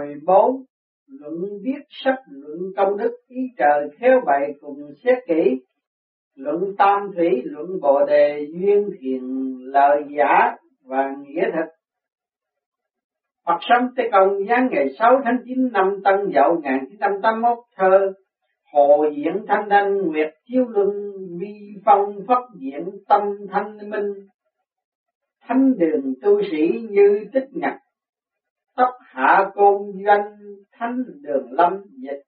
Hồi bốn, luận viết sách, luận công đức, ý trời khéo bày cùng xét kỹ. Luận tam thủy, luận bồ đề, duyên thiền, lời giả và nghĩa thật Phật sống Tế Công giáng ngày 6 tháng 9 năm Tân Dậu 1981 thơ Hồ diễn thanh đăng nguyệt chiếu luân, vi phong phất diễn, tâm thanh minh. Thánh đường tu sĩ như tích nhật Tóc hạ côn danh thánh đường lâm dịch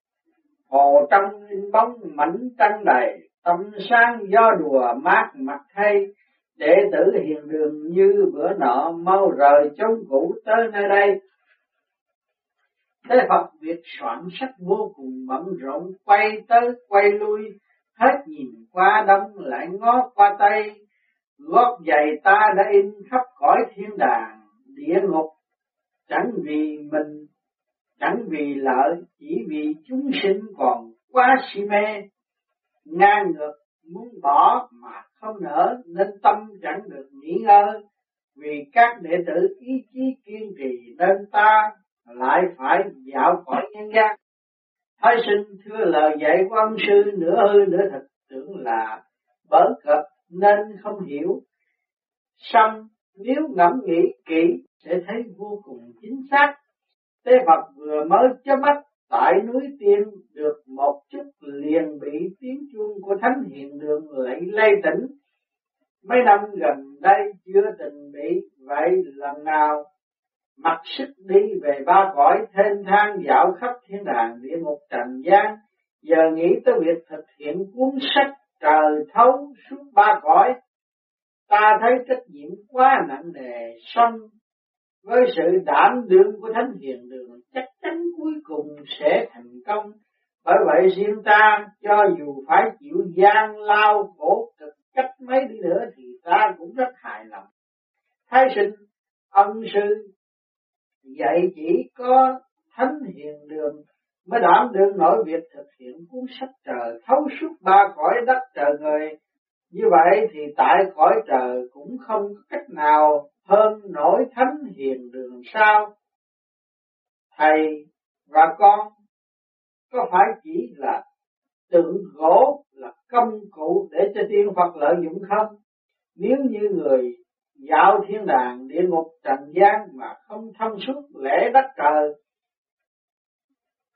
Hồ trong in bóng mảnh trăng đầy, Tâm sáng gió đùa mát mặt hay, đệ tử hiền đường như bữa nọ mau rời chốn cũ tới nơi đây. Thế Phật việc soạn sách vô cùng bận rộn quay tới quay lui, hết nhìn qua đông lại ngó qua tây gót giày ta đã in khắp cõi thiên đàng, địa ngục chẳng vì mình, chẳng vì lợi, chỉ vì chúng sinh còn quá si mê. Ngang ngược, muốn bỏ mà không nở nên tâm chẳng được nghỉ ngơi. Vì các đệ tử ý chí kiên trì nên ta lại phải dạo cõi nhân gian. Thái sinh thưa lời dạy của ông sư nửa hư nửa thật tưởng là bớ cập nên không hiểu. Xong nếu ngẫm nghĩ kỹ sẽ thấy vô cùng chính xác. Tế Phật vừa mới chớp mắt tại núi tiên được một chút liền bị tiếng chuông của thánh hiện đường lại lay tỉnh. Mấy năm gần đây chưa từng bị vậy lần nào. Mặc sức đi về ba cõi thênh thang dạo khắp thiên đàng địa ngục trần gian, giờ nghĩ tới việc thực hiện cuốn sách trời thấu suốt ba cõi. Ta thấy trách nhiệm quá nặng nề song với sự đảm đương của thánh hiền đường, chắc chắn cuối cùng sẽ thành công. Bởi vậy riêng ta cho dù phải chịu gian lao khổ cực cách mấy đi nữa thì ta cũng rất hài lòng. Thái sinh, ân sư, dạy chỉ có thánh hiền đường mới đảm đương nổi việc thực hiện cuốn sách trời thấu suốt ba cõi đất trời người. Như vậy thì tại cõi trời cũng không có cách nào hơn nổi thánh hiền đường sao thầy và con có phải chỉ là tượng gỗ, là công cụ để cho tiên Phật lợi dụng không? Nếu như người dạo thiên đàng địa ngục trần gian mà không thông suốt lễ đất trời,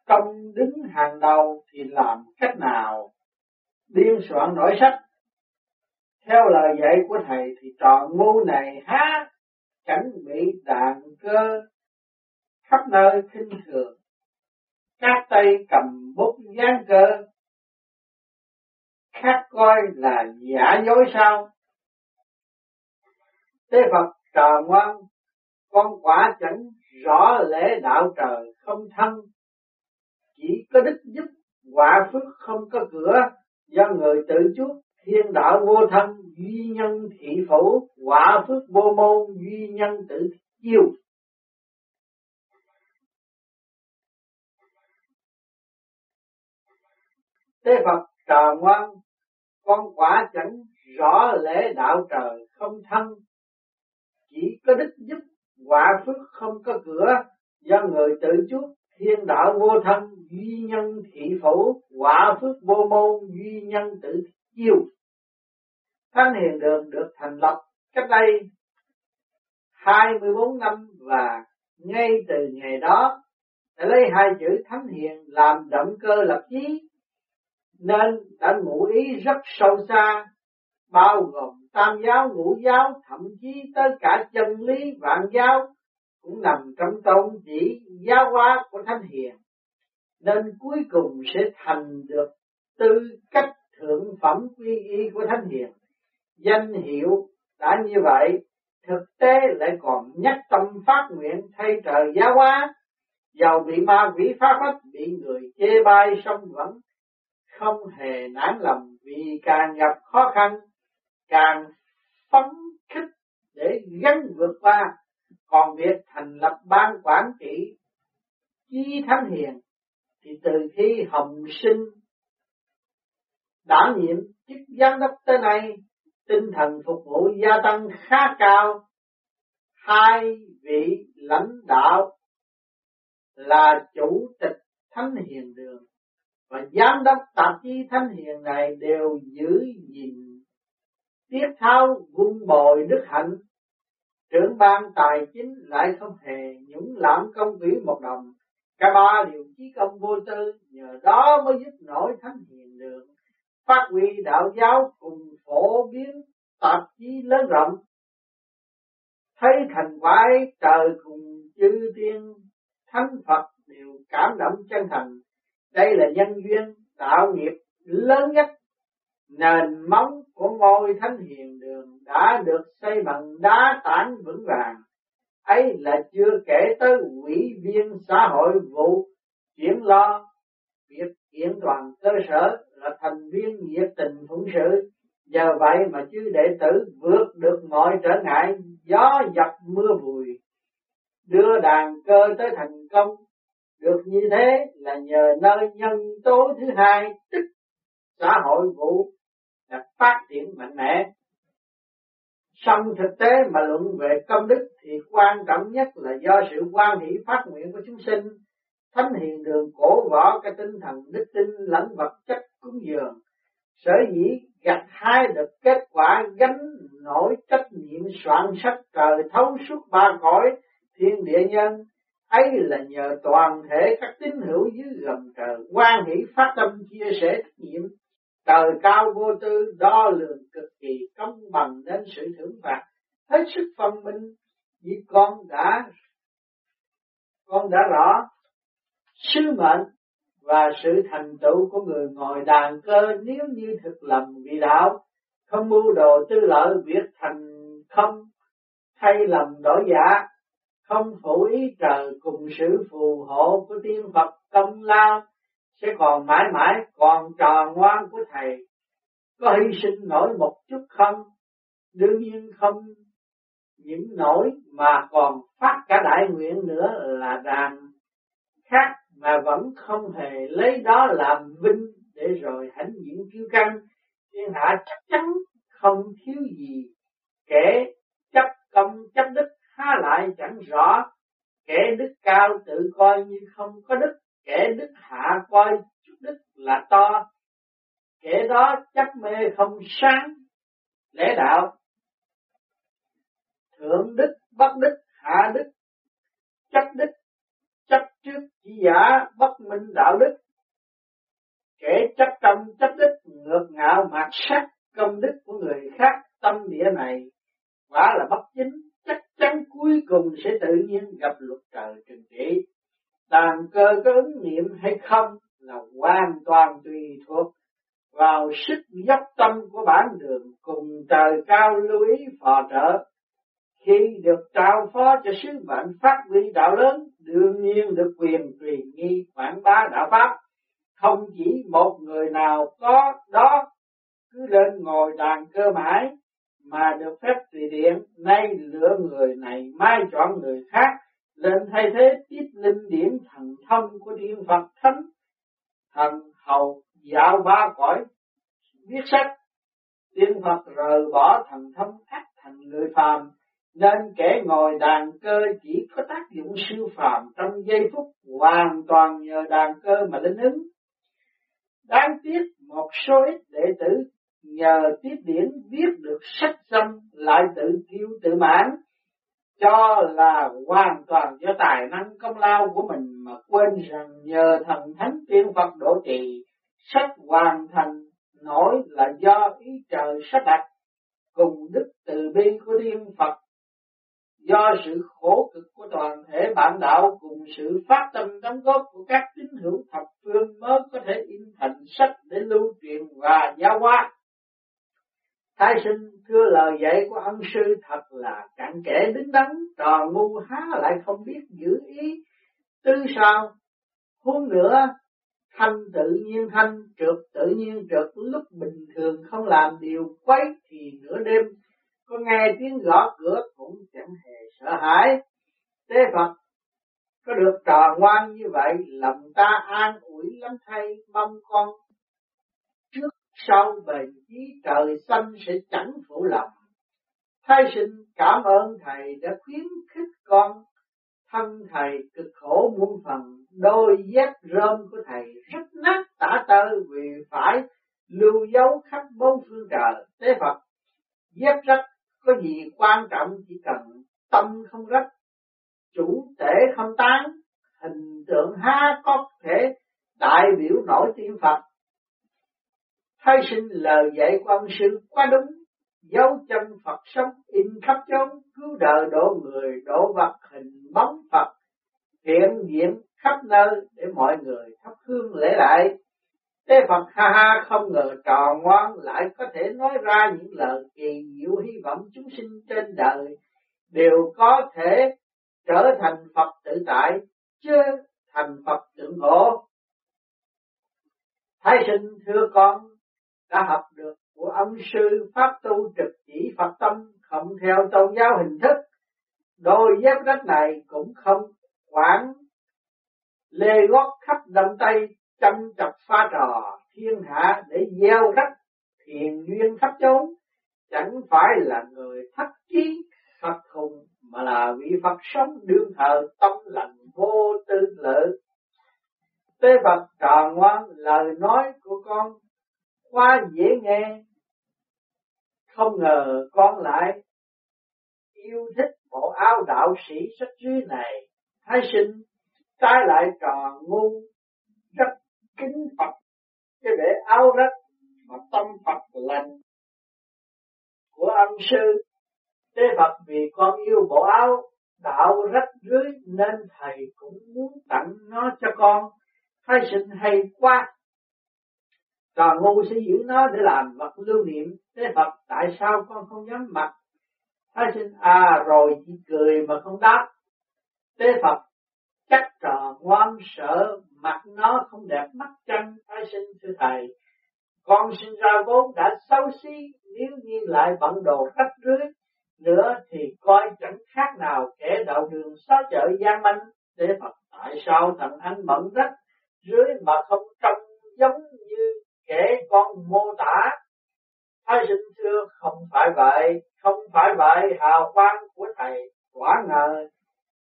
công đứng hàng đầu thì làm cách nào? Biên soạn nổi sách. Theo lời dạy của thầy thì tròn ngu này há chẳng bị đạn cơ khắp nơi khinh thường. Các tay cầm bút gián cơ khác coi là giả dối sao? Thế Phật trò ngoan, con quả chẳng rõ lễ đạo trời không thân, chỉ có đức giúp quả phước không có cửa, do người tự chuốc thiên đạo vô thân duy nhân thị phủ quả phước vô môn duy nhân tự chiêu. Thế Phật trò ngoan, con quả chẳng rõ lễ đạo trời không thân, chỉ có đức giúp quả phước không có cửa. Do người tự chuốc thiên đạo vô thân duy nhân thị phủ quả phước vô môn duy nhân tự chiêu thánh hiền đường được thành lập cách đây 24 năm và ngay từ ngày đó đã lấy hai chữ thánh hiền làm động cơ lập chí, nên đã ngụ ý rất sâu xa, bao gồm tam giáo, ngũ giáo, thậm chí tới cả chân lý, vạn giáo cũng nằm trong tôn chỉ giáo hóa của thánh hiền. Nên cuối cùng sẽ thành được tư cách thượng phẩm quy y của thánh hiền danh hiệu đã như vậy, thực tế lại còn nhất tâm phát nguyện thay trời giáo hóa giàu bị ma quỷ phá phách bị người chê bai xong vẫn không hề nản lòng vì càng gặp khó khăn, càng phấn khích để gắn vượt qua. Còn việc thành lập ban quản trị chi thánh hiền thì từ khi hồng sinh đảm nhiệm chức giám đốc tới nay tinh thần phục vụ gia tăng khá cao. Hai vị lãnh đạo là chủ tịch Thánh Hiền Đường và giám đốc tạp chí Thánh Hiền này đều giữ gìn tiết thao vun bồi đức hạnh. Trưởng ban tài chính lại không hề nhũng lãm công quỹ một đồng. Cả ba đều chí công vô tư, nhờ đó mới giúp nổi thánh hiền đường phát huy đạo giáo cùng phổ biến tạp chí lớn rộng, thấy thành quả trời cùng chư tiên, thánh phật đều cảm động chân thành. Đây là nhân duyên tạo nghiệp lớn nhất. Nền móng của ngôi thánh hiền đường đã được xây bằng đá tảng vững vàng. Ấy là chưa kể tới ủy viên xã hội vụ, chuyển lo, việc kiện toàn cơ sở là thành viên nhiệt tình phụng sự nhờ vậy mà chư đệ tử vượt được mọi trở ngại, gió giật mưa vùi, đưa đàn cơ tới thành công được như thế là nhờ nơi nhân tố thứ hai, tức xã hội vụ đã phát triển mạnh mẽ Song thực tế mà luận về công đức thì quan trọng nhất là do sự quan hỷ phát nguyện của chúng sinh. Thánh hiền đường cổ võ cái tinh thần đức tin lẫn vật chất cúng dường. Sở dĩ gặt hai được kết quả gánh nổi trách nhiệm soạn sách trời thấu suốt ba cõi thiên địa nhân, ấy là nhờ toàn thể các tín hữu dưới gầm trời quan hỷ phát tâm chia sẻ trách nhiệm trời cao vô tư đo lường cực kỳ công bằng đến sự thưởng phạt hết sức phân minh, vì con đã con đã rõ sứ mệnh và sự thành tựu của người ngồi đàn cơ nếu như thực lầm vị đạo, không mưu đồ tư lợi việc thành không, thay lầm đổi giả, không phủ ý trời cùng sự phù hộ của tiên Phật công lao, sẽ còn mãi mãi còn trò ngoan của thầy. Có hy sinh nổi một chút không? Đương nhiên không. Những nổi mà còn phát cả đại nguyện nữa là đàn khác mà vẫn không hề lấy đó làm vinh để rồi hãnh diện kiêu căng thiên hạ chắc chắn không thiếu gì, kẻ chấp công chấp đức há lại chẳng rõ. Kẻ đức cao tự coi như không có đức, kẻ đức hạ coi chút đức là to. Kẻ đó chấp mê không sáng, lẽ đạo thượng đức, bất đức, hạ đức, chấp đức trước chỉ giả bất minh đạo đức. Kẻ chấp tâm chấp đức ngược ngạo mạt sắc công đức của người khác, tâm địa này quả là bất chính. Chắc chắn cuối cùng sẽ tự nhiên gặp luật trời trừng trị. Tàn cơ có ứng niệm hay không là hoàn toàn tùy thuộc vào sức dốc tâm của bản đường cùng trời cao lưu ý phò trợ. Khi được trao phó cho sứ mệnh phát huy đạo lớn, đương nhiên được quyền truyền nghi quảng bá đạo Pháp. Không chỉ một người nào có đó cứ lên ngồi đàn cơ mãi mà được phép tùy điện, nay lựa người này mai chọn người khác, lên thay thế tiếp linh điển thần thông của điện Phật Thánh, thần hầu dạo ba cõi, viết sách, tiên Phật rời bỏ thần thông ác thành người phàm, nên kẻ ngồi đàn cơ chỉ có tác dụng siêu phàm trong giây phút hoàn toàn nhờ đàn cơ mà linh ứng. Đáng tiếc một số ít đệ tử nhờ tiết điển viết được sách xong lại tự kiêu tự mãn, cho là hoàn toàn do tài năng công lao của mình mà quên rằng nhờ thần thánh tiên Phật độ trì, sách hoàn thành nổi là do ý trời sắp đặt cùng đức từ bi của thiên Phật do sự khổ cực của toàn thể bạn đạo cùng sự phát tâm đóng góp của các tín hữu thập phương mới có thể in thành sách để lưu truyền và giáo hóa. Thái sinh thưa lời dạy của ân sư thật là cặn kẽ đứng đắn, trò ngu há lại không biết giữ ý tư sao. Huống nữa, thanh tự nhiên thanh, trượt tự nhiên trượt, lúc bình thường không làm điều quấy thì nửa đêm có nghe tiếng gõ cửa cũng chẳng hề sợ hãi. Tế Phật có được trò ngoan như vậy, lòng ta an ủi lắm thay, mong con trước sau bền chí trời xanh sẽ chẳng phụ lòng. Thay sinh cảm ơn thầy đã khuyến khích con thân thầy cực khổ muôn phần đôi dép rơm của thầy rất nát tả tơi vì phải lưu dấu khắp bốn phương trời tế Phật dép rách có gì quan trọng chỉ cần tâm không rách, chủ thể không tán, hình tượng há có thể đại biểu nổi tiếng Phật. Thay sinh lời dạy quan sư quá đúng, dấu chân Phật sống in khắp chốn, cứu đời độ người độ vật, hình bóng Phật hiện diện khắp nơi để mọi người thắp hương lễ lại. Thế Phật ha ha không ngờ trò ngoan lại có thể nói ra những lời kỳ diệu hy vọng chúng sinh trên đời đều có thể trở thành Phật tự tại, chứ thành Phật tượng hộ. Thái sinh, thưa con, đã học được của ông sư pháp tu trực chỉ Phật tâm không theo tôn giáo hình thức. Đôi dép đất này cũng không quản, lê gót khắp đông tây chăm chọc pha trò thiên hạ để gieo rắc thiền duyên khắp chốn chẳng phải là người thất trí thất hùng mà là vị Phật sống đương thờ tâm lành vô tư lự. Tế Phật tròn ngoan lời nói của con quá dễ nghe, không ngờ con lại yêu thích bộ áo đạo sĩ sách dưới này, thái sinh trái lại trò ngu kính Phật, cái để áo rách mà tâm Phật lành của âm sư Tế Phật vì con yêu bộ áo, đạo rách rưới nên thầy cũng muốn tặng nó cho con. Thay sinh hay quá. còn ngu sẽ giữ nó để làm vật lưu niệm. Tế Phật, tại sao con không dám mặc? Thái sinh à rồi chỉ cười mà không đáp. Tế Phật, chắc trò ngoan sợ mặt nó không đẹp mắt chân ai sinh thưa thầy. Con sinh ra vốn đã xấu xí nếu như lại bận đồ rách rưới nữa thì coi chẳng khác nào kẻ đạo đường xóa chợ gian manh. Để Phật tại sao thằng anh bận rách dưới mà không trông giống như kẻ con mô tả? Thái sinh thưa không phải vậy, không phải vậy, hào quang của thầy quả ngờ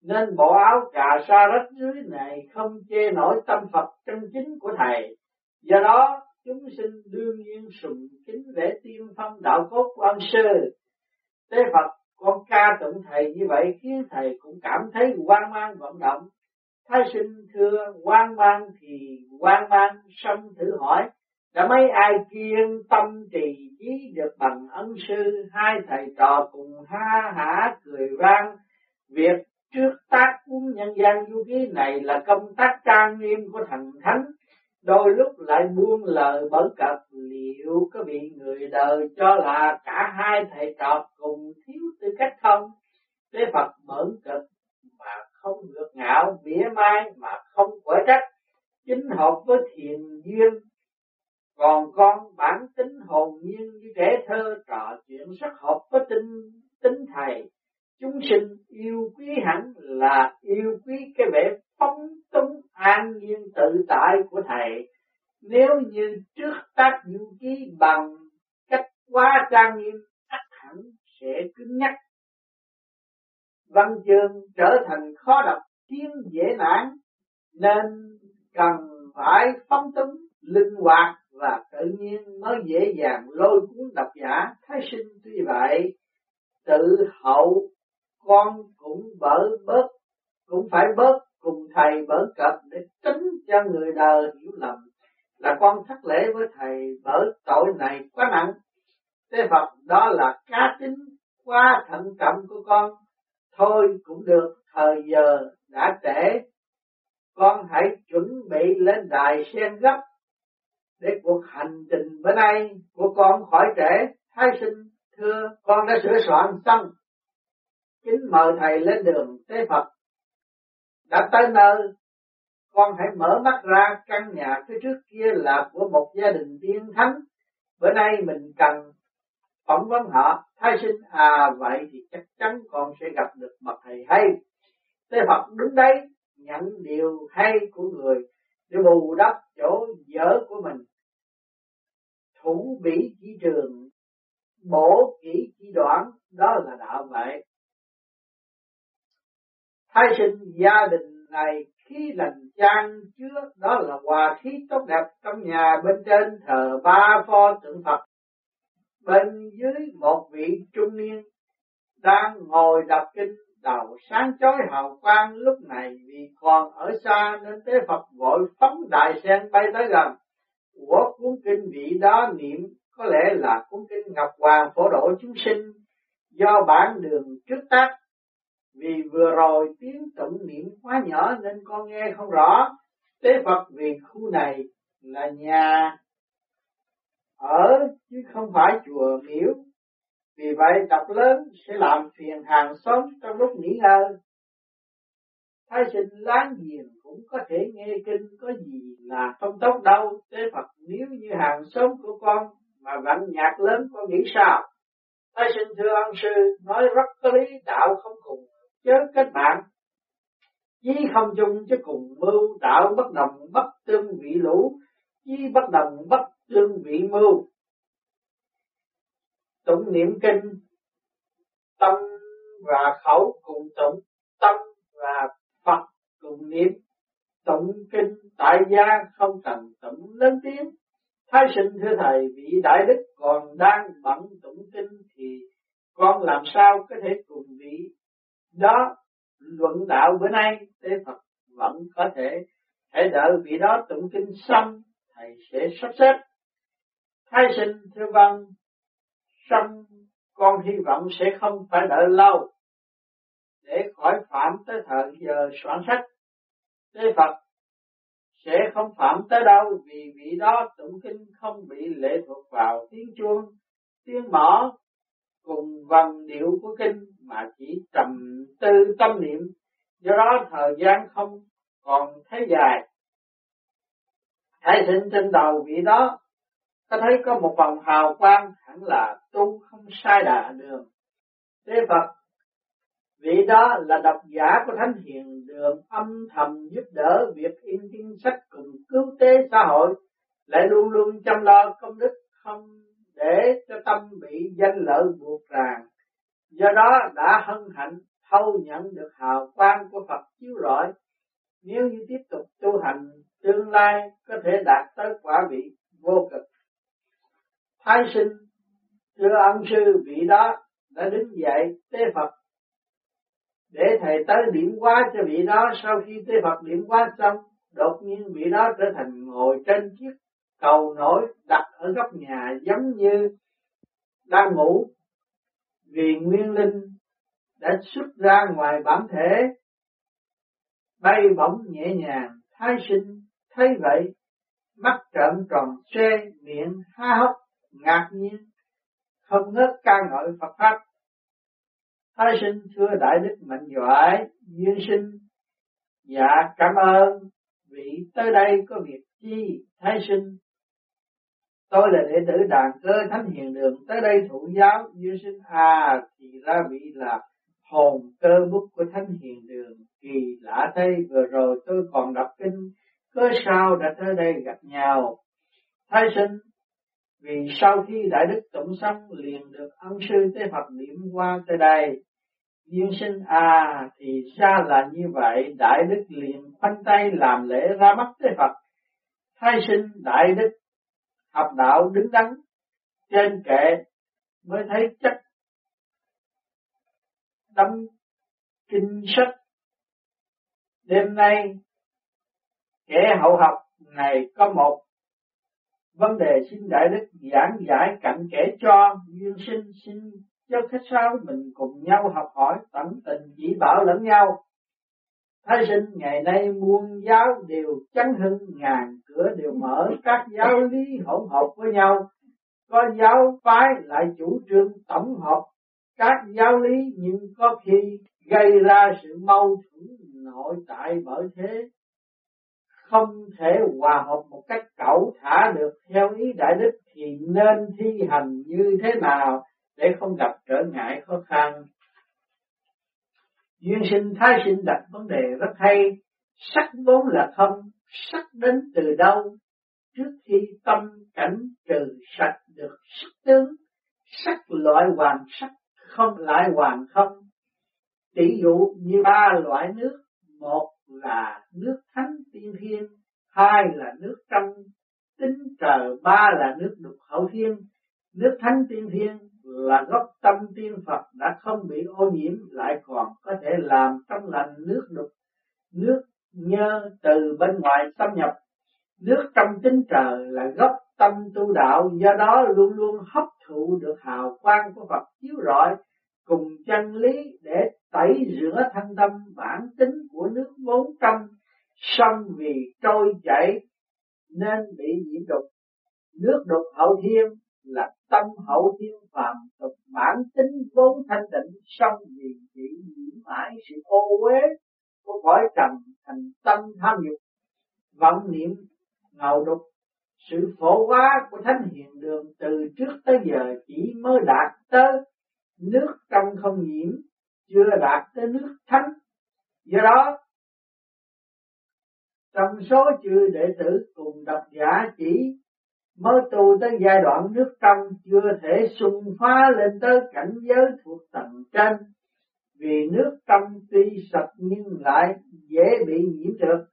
nên bộ áo cà sa rách dưới này không che nổi tâm Phật chân chính của thầy. Do đó, chúng sinh đương nhiên sùng kính lễ tiên phong đạo cốt của ông sư. Tế Phật con ca tụng thầy như vậy khiến thầy cũng cảm thấy quan mang vận động. Thái sinh thưa quan mang thì quan mang xâm thử hỏi đã mấy ai kiên tâm trì trí được bằng ân sư hai thầy trò cùng ha hả cười vang việc trước tác cuốn nhân gian du ký này là công tác trang nghiêm của thần thánh. Đôi lúc lại buông lời bẩn cập liệu có bị người đời cho là cả hai thầy trò cùng thiếu tư cách không? Thế phật bẩn cập mà không ngược ngạo, mỉa mai, mà không quở trách chính hợp với thiền duyên. Còn con bản tính hồn nhiên như trẻ thơ, trò chuyện rất hợp với tinh, tính thầy chúng sinh yêu quý hẳn là yêu quý cái vẻ phóng túng an nhiên tự tại của thầy. Nếu như trước tác du ký bằng cách quá trang nghiêm ắt hẳn sẽ cứng nhắc. Văn chương trở thành khó đọc tiếng dễ nản, nên cần phải phóng túng, linh hoạt và tự nhiên mới dễ dàng lôi cuốn độc giả. Thái sinh tuy vậy, tự hậu con cũng bỡ bớt, cũng phải bớt cùng thầy bỡ cập để tránh cho người đời hiểu lầm. Là con thất lễ với thầy bởi tội này quá nặng. Thế Phật, đó là cá tính quá thận trọng của con. Thôi cũng được, thời giờ đã trễ. Con hãy chuẩn bị lên đài sen gấp để cuộc hành trình bữa nay của con khỏi trễ. Thái sinh, thưa con đã sửa soạn xong kính mời thầy lên đường tế Phật. Đã tới nơi, con hãy mở mắt ra, căn nhà phía trước kia là của một gia đình tiên thánh. Bữa nay mình cần phỏng vấn họ. Thái sinh à vậy thì chắc chắn con sẽ gặp được bậc thầy hay. Tế Phật đứng đấy, nhận điều hay của người, để bù đắp chỗ dở của mình. Thủ bỉ chỉ trường, bổ kỹ chỉ đoạn, đó là đạo vậy. Thái sinh gia đình này khi lành trang chứa đó là hòa khí tốt đẹp trong nhà bên trên thờ ba pho tượng Phật. Bên dưới một vị trung niên đang ngồi đọc kinh, đầu sáng chói hào quang lúc này vì còn ở xa nên tế Phật vội phóng đại sen bay tới gần. Của cuốn kinh vị đó niệm, có lẽ là cuốn kinh Ngọc Hoàng phổ độ chúng sinh, do bản đường trước tác vì vừa rồi tiếng tụng niệm quá nhỏ nên con nghe không rõ. Tế Phật vì khu này là nhà ở chứ không phải chùa miếu. Vì vậy đọc lớn sẽ làm phiền hàng xóm trong lúc nghỉ ngơi. Thái sinh láng giềng cũng có thể nghe kinh, có gì là không tốt đâu. Tế Phật nếu như hàng xóm của con mà vẫn nhạc lớn, con nghĩ sao? Thái sinh thưa ông sư, nói rất có lý, đạo không cùng chớ kết bạn. Chí không chung chứ cùng mưu, đạo bất đồng bất tương vị lũ, chí bất đồng bất tương vị mưu. Tụng niệm kinh, tâm và khẩu cùng tụng, tâm và phật cùng niệm. Tụng kinh tại gia không cần tụng lớn tiếng. Thái sinh thưa thầy, vị đại đức còn đang bận tụng kinh thì con làm sao có thể cùng vị đó, luận đạo bữa nay tế Phật vẫn có thể hãy đợi vị đó tụng kinh xong, thầy sẽ sắp xếp. Thái sinh thưa văn, xong, con hy vọng sẽ không phải đợi lâu để khỏi phạm tới thời giờ soạn sách. Tế Phật sẽ không phạm tới đâu vì vị đó tụng kinh không bị lệ thuộc vào tiếng chuông, tiếng mỏ cùng văn điệu của kinh mà chỉ trầm tư tâm niệm. Do đó thời gian không còn thấy dài. Hãy sinh trên đầu vị đó, có thấy có một vòng hào quang hẳn là tu không sai đà đường. Thế Phật, vị đó là độc giả của thánh hiền đường âm thầm giúp đỡ việc in kinh sách cùng cứu tế xã hội, lại luôn luôn chăm lo công đức không để cho tâm bị danh lợi buộc ràng. Do đó đã hân hạnh thâu nhận được hào quang của Phật chiếu rọi. Nếu như tiếp tục tu hành, tương lai có thể đạt tới quả vị vô cực. Thái sinh, thưa ân sư, vị đó đã đứng dậy tế Phật. Để thầy tới điểm hóa cho vị đó, sau khi tế Phật điểm hóa xong, đột nhiên vị đó trở thành ngồi trên chiếc cầu nổi đặt ở góc nhà giống như đang ngủ, vì nguyên linh đã xuất ra ngoài bản thể, bay bổng nhẹ nhàng, thái sinh, thấy vậy, mắt trợn tròn xoe miệng há hốc, ngạc nhiên, không ngớt ca ngợi Phật pháp. Thái sinh thưa đại đức mạnh giỏi duyên sinh dạ cảm ơn vị tới đây có việc chi, thái sinh? Tôi là đệ tử đàn cơ thánh hiền đường. Tới đây thụ giáo duyên sinh à thì ra vị là hồn cơ bút của thánh hiền đường. Kỳ lạ thay vừa rồi tôi còn đọc kinh cớ sao đã tới đây gặp nhau? Thái sinh, vì sau khi đại đức tụng xong liền được ân sư tế Phật điểm qua tới đây duyên sinh à thì ra là như vậy. Đại đức liền khoanh tay làm lễ ra mắt tế Phật. Thái sinh, đại đức học đạo đứng đắn, trên kệ mới thấy chất đâm kinh sách. Đêm nay, kẻ hậu học này có một vấn đề xin đại đức giảng giải cặn kẽ cho duyên sinh. Xin cho khách sao mình cùng nhau học hỏi tận tình chỉ bảo lẫn nhau. Thái sinh ngày nay muôn giáo đều chấn hưng, ngàn cửa đều mở. Các giáo lý hỗn hợp với nhau. Có giáo phái lại chủ trương tổng hợp. Các giáo lý nhưng có khi gây ra sự mâu thuẫn nội tại bởi thế. Không thể hòa hợp một cách cẩu thả được. Theo ý đại đức thì nên thi hành như thế nào để không gặp trở ngại khó khăn duyên sinh, thái sinh đặt vấn đề rất hay. Sắc vốn là không sắc đến từ đâu? Trước khi tâm cảnh trừ sạch được sắc tướng, sắc loại hoàn sắc, không lại hoàn không. Tỷ dụ như ba loại nước, một là nước thánh tiên thiên, hai là nước trong. Tính trời, ba là nước đục hậu thiên. Nước thánh tiên thiên là gốc tâm tiên Phật đã không bị ô nhiễm, lại còn có thể làm trong lành nước đục, nước nhơ từ bên ngoài xâm nhập. Nước trong tính trời là gốc tâm tu đạo, do đó luôn luôn hấp thụ được hào quang của Phật chiếu rọi cùng chân lý để tẩy rửa thân tâm bản tính của nước vốn trong sông vì trôi chảy nên bị nhiễm đục. Nước đục hậu thiên là tâm hậu thiên phàm thực bản tính vốn thanh tịnh song vì bị nhiễm mãi sự ô uế của cõi trần thành tâm tham dục, vọng niệm ngầu đục sự phổ hóa của thánh hiền đường từ trước tới giờ chỉ mới đạt tới nước trong không nhiễm, chưa đạt tới nước thánh. Do đó, trong số chư đệ tử cùng độc giả chỉ mới tu tới giai đoạn nước trong chưa thể xung phá lên tới cảnh giới thuộc tầng trên. Vì nước trong tuy sạch nhưng lại dễ bị nhiễm trượt.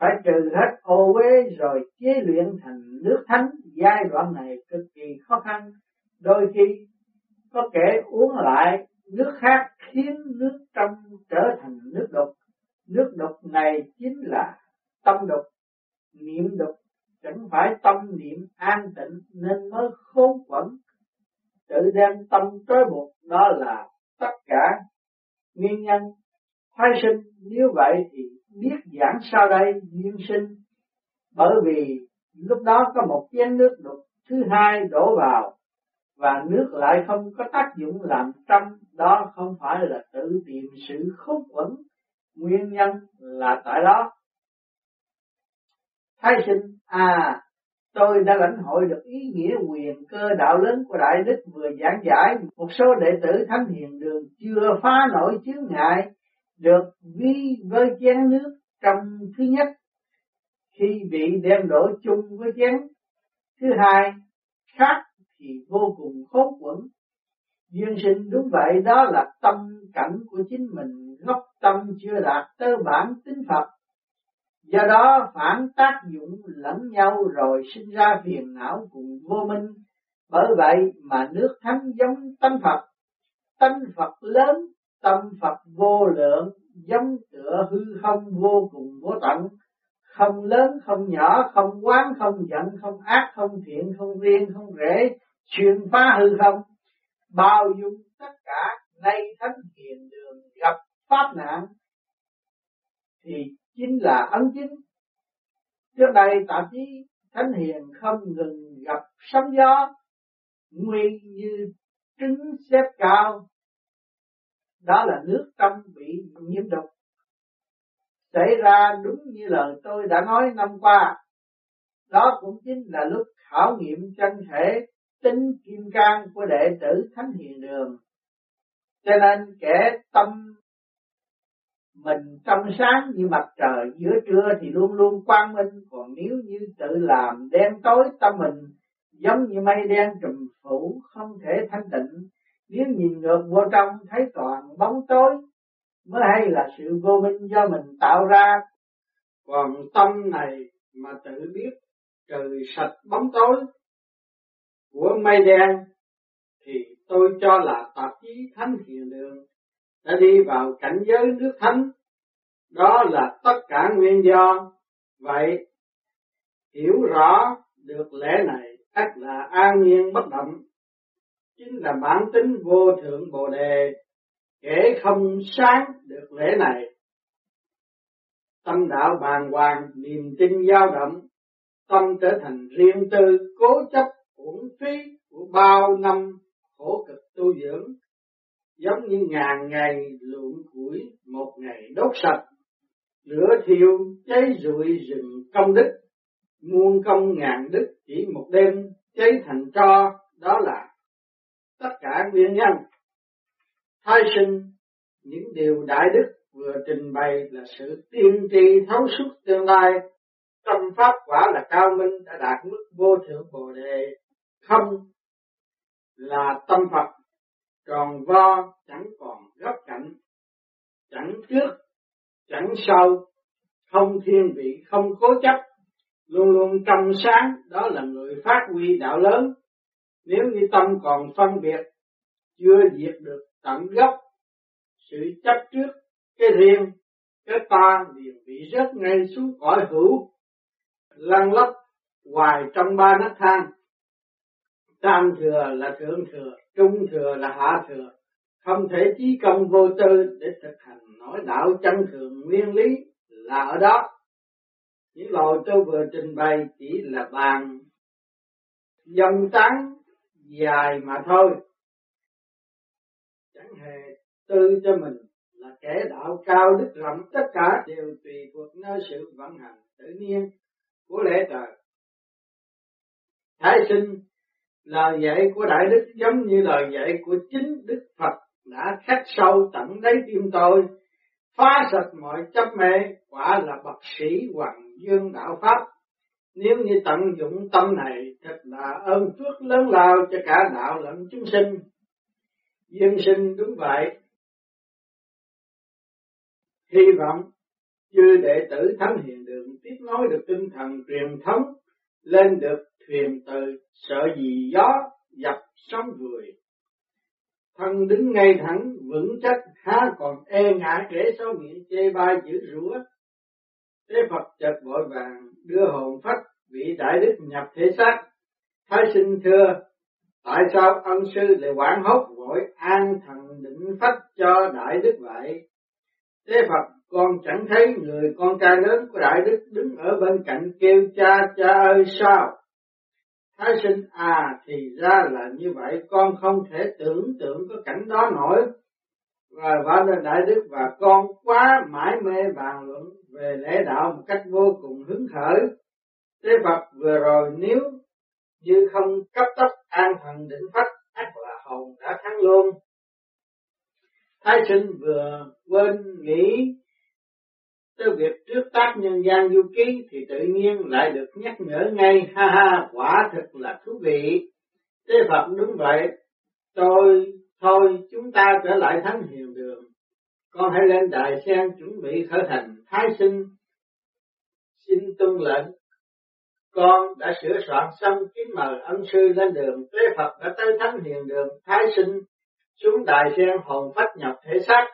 Phải trừ hết ô uế rồi chế luyện thành nước thánh. Giai đoạn này cực kỳ khó khăn. Đôi khi có kẻ uống lại nước khác khiến nước trong trở thành nước độc. Nước độc này chính là tâm độc, niệm độc chẳng phải tâm niệm an tịnh nên mới khốn quẩn. Tự đem tâm trói buộc, đó là tất cả nguyên nhân phái sinh. Nếu vậy thì biết giảng sao đây duyên sinh. Bởi vì lúc đó có một chén nước đục, thứ hai đổ vào, và nước lại không có tác dụng làm trong, đó không phải là tự tìm sự khốn quẩn. Nguyên nhân là tại đó thái sinh à tôi đã lãnh hội được ý nghĩa quyền cơ đạo lớn của đại đức vừa giảng giải. Một số đệ tử thánh hiền đường chưa phá nổi chướng ngại, được vi với chén nước trong thứ nhất. Khi bị đem đổ chung với chén, thứ hai khác thì vô cùng khốn quẩn duyên sinh đúng vậy, đó là tâm cảnh của chính mình. Gốc tâm chưa đạt tới bản tính Phật do đó, phản tác dụng lẫn nhau rồi sinh ra phiền não cùng vô minh. Bởi vậy mà nước thánh giống tâm Phật. Tâm Phật lớn, tâm Phật vô lượng, giống tựa hư không vô cùng vô tận. Không lớn, không nhỏ, không quán, không giận, không ác, không thiện, không riêng, không rễ xuyên phá hư không. Bao dung tất cả, nay thánh hiền đường gặp pháp nạn, thì chính là ấn chính. Trước đây tạp chí thánh hiền không ngừng gặp sóng gió nguy như trứng xếp cao. Đó là nước tâm bị nhiễm độc. Xảy ra đúng như lời tôi đã nói năm qua. Đó cũng chính là lúc khảo nghiệm chân thể tính kim cang của đệ tử thánh hiền đường. Cho nên kẻ tâm mình trong sáng như mặt trời, giữa trưa thì luôn luôn quang minh. Còn nếu như tự làm đen tối, tâm mình giống như mây đen trùm phủ, không thể thanh tịnh. Nếu nhìn ngược vô trong, thấy toàn bóng tối, mới hay là sự vô minh do mình tạo ra. Còn tâm này mà tự biết trừ sạch bóng tối của mây đen, thì tôi cho là tạp chí thánh hiền đường đã đi vào cảnh giới nước thánh. Đó là tất cả nguyên do. Vậy, hiểu rõ được lẽ này, ắt là an nhiên bất động. Chính là bản tính vô thượng bồ đề, kể không sáng được lễ này. Tâm đạo bàng hoàng, niềm tin dao động, tâm trở thành riêng tư, cố chấp, uổng phí của bao năm khổ cực tu dưỡng giống như ngàn ngày lượng củi, một ngày đốt sạch lửa thiêu, cháy rụi rừng công đức. Muôn công ngàn đức chỉ một đêm, cháy thành tro, đó là tất cả nguyên nhân. Thai sinh, những điều đại đức vừa trình bày là sự tiên tri thấu suốt tương lai. Tâm pháp quả là cao minh, đã đạt mức vô thượng bồ đề. Không là tâm Phật tròn vo chẳng còn góc cạnh chẳng trước, chẳng sau, không thiên vị, không cố chấp, luôn luôn trong sáng, đó là người phát huy đạo lớn. Nếu như tâm còn phân biệt, chưa diệt được tận gốc, sự chấp trước cái riêng, cái ta liền bị rớt ngay xuống cõi hữu, lăn lóc hoài trong ba nấc thang. Tam thừa là thượng thừa, trung thừa là hạ thừa, không thể trí công vô tư để thực hành nói đạo chân thường nguyên lý là ở đó. Những lời tôi vừa trình bày chỉ là bàn dòng tán dài mà thôi. Chẳng hề tư cho mình là kẻ đạo cao đức lắm tất cả đều tùy thuộc nơi sự vận hành tự nhiên của lễ trời. Thái sinh lời dạy của Đại Đức giống như lời dạy của chính Đức Phật đã khắc sâu tận đáy tim tôi, phá sạch mọi chấp mê, quả là bậc sĩ hoàng dương đạo Pháp. Nếu như tận dụng tâm này, thật là ơn phước lớn lao cho cả đạo lẫn chúng sinh. Dương sinh đúng vậy. Hy vọng chư đệ tử thánh hiền đường tiếp nối được tinh thần truyền thống lên được thuyền từ sợ gì gió dập sóng người. Thân đứng ngay thẳng, vững chắc, há còn e ngại kể sau miệng chê bai chữ rủa. Thế phật chợt vội vàng đưa hồn phách vị đại đức nhập thể xác. Thái sinh thưa, tại sao ân sư lại quản hốt, vội an thần định phách cho đại đức vậy? Thế phật, con chẳng thấy người con trai lớn của đại đức đứng ở bên cạnh kêu cha cha ơi, sao? Thái sinh à thì ra là như vậy con không thể tưởng tượng có cảnh đó nổi và vả lên đại đức và con quá mãi mê bàn luận về lễ đạo một cách vô cùng hứng khởi. Thế Phật vừa rồi nếu như không cấp tốc an thần định phách, ác là hồn đã thắng luôn. Thái sinh vừa quên nghĩ tới việc trước tác nhân gian du ký thì tự nhiên lại được nhắc nhở ngay, ha ha, quả thật là thú vị. Thế Phật đúng vậy, tôi, thôi chúng ta trở lại thánh hiền đường. Con hãy lên đại sen chuẩn bị khởi thành thái sinh. Xin tuân lệnh. Con đã sửa soạn xong kính mời ân sư lên đường. Tế Phật đã tới thánh hiền đường thái sinh xuống đại sen hồn phách nhập thể xác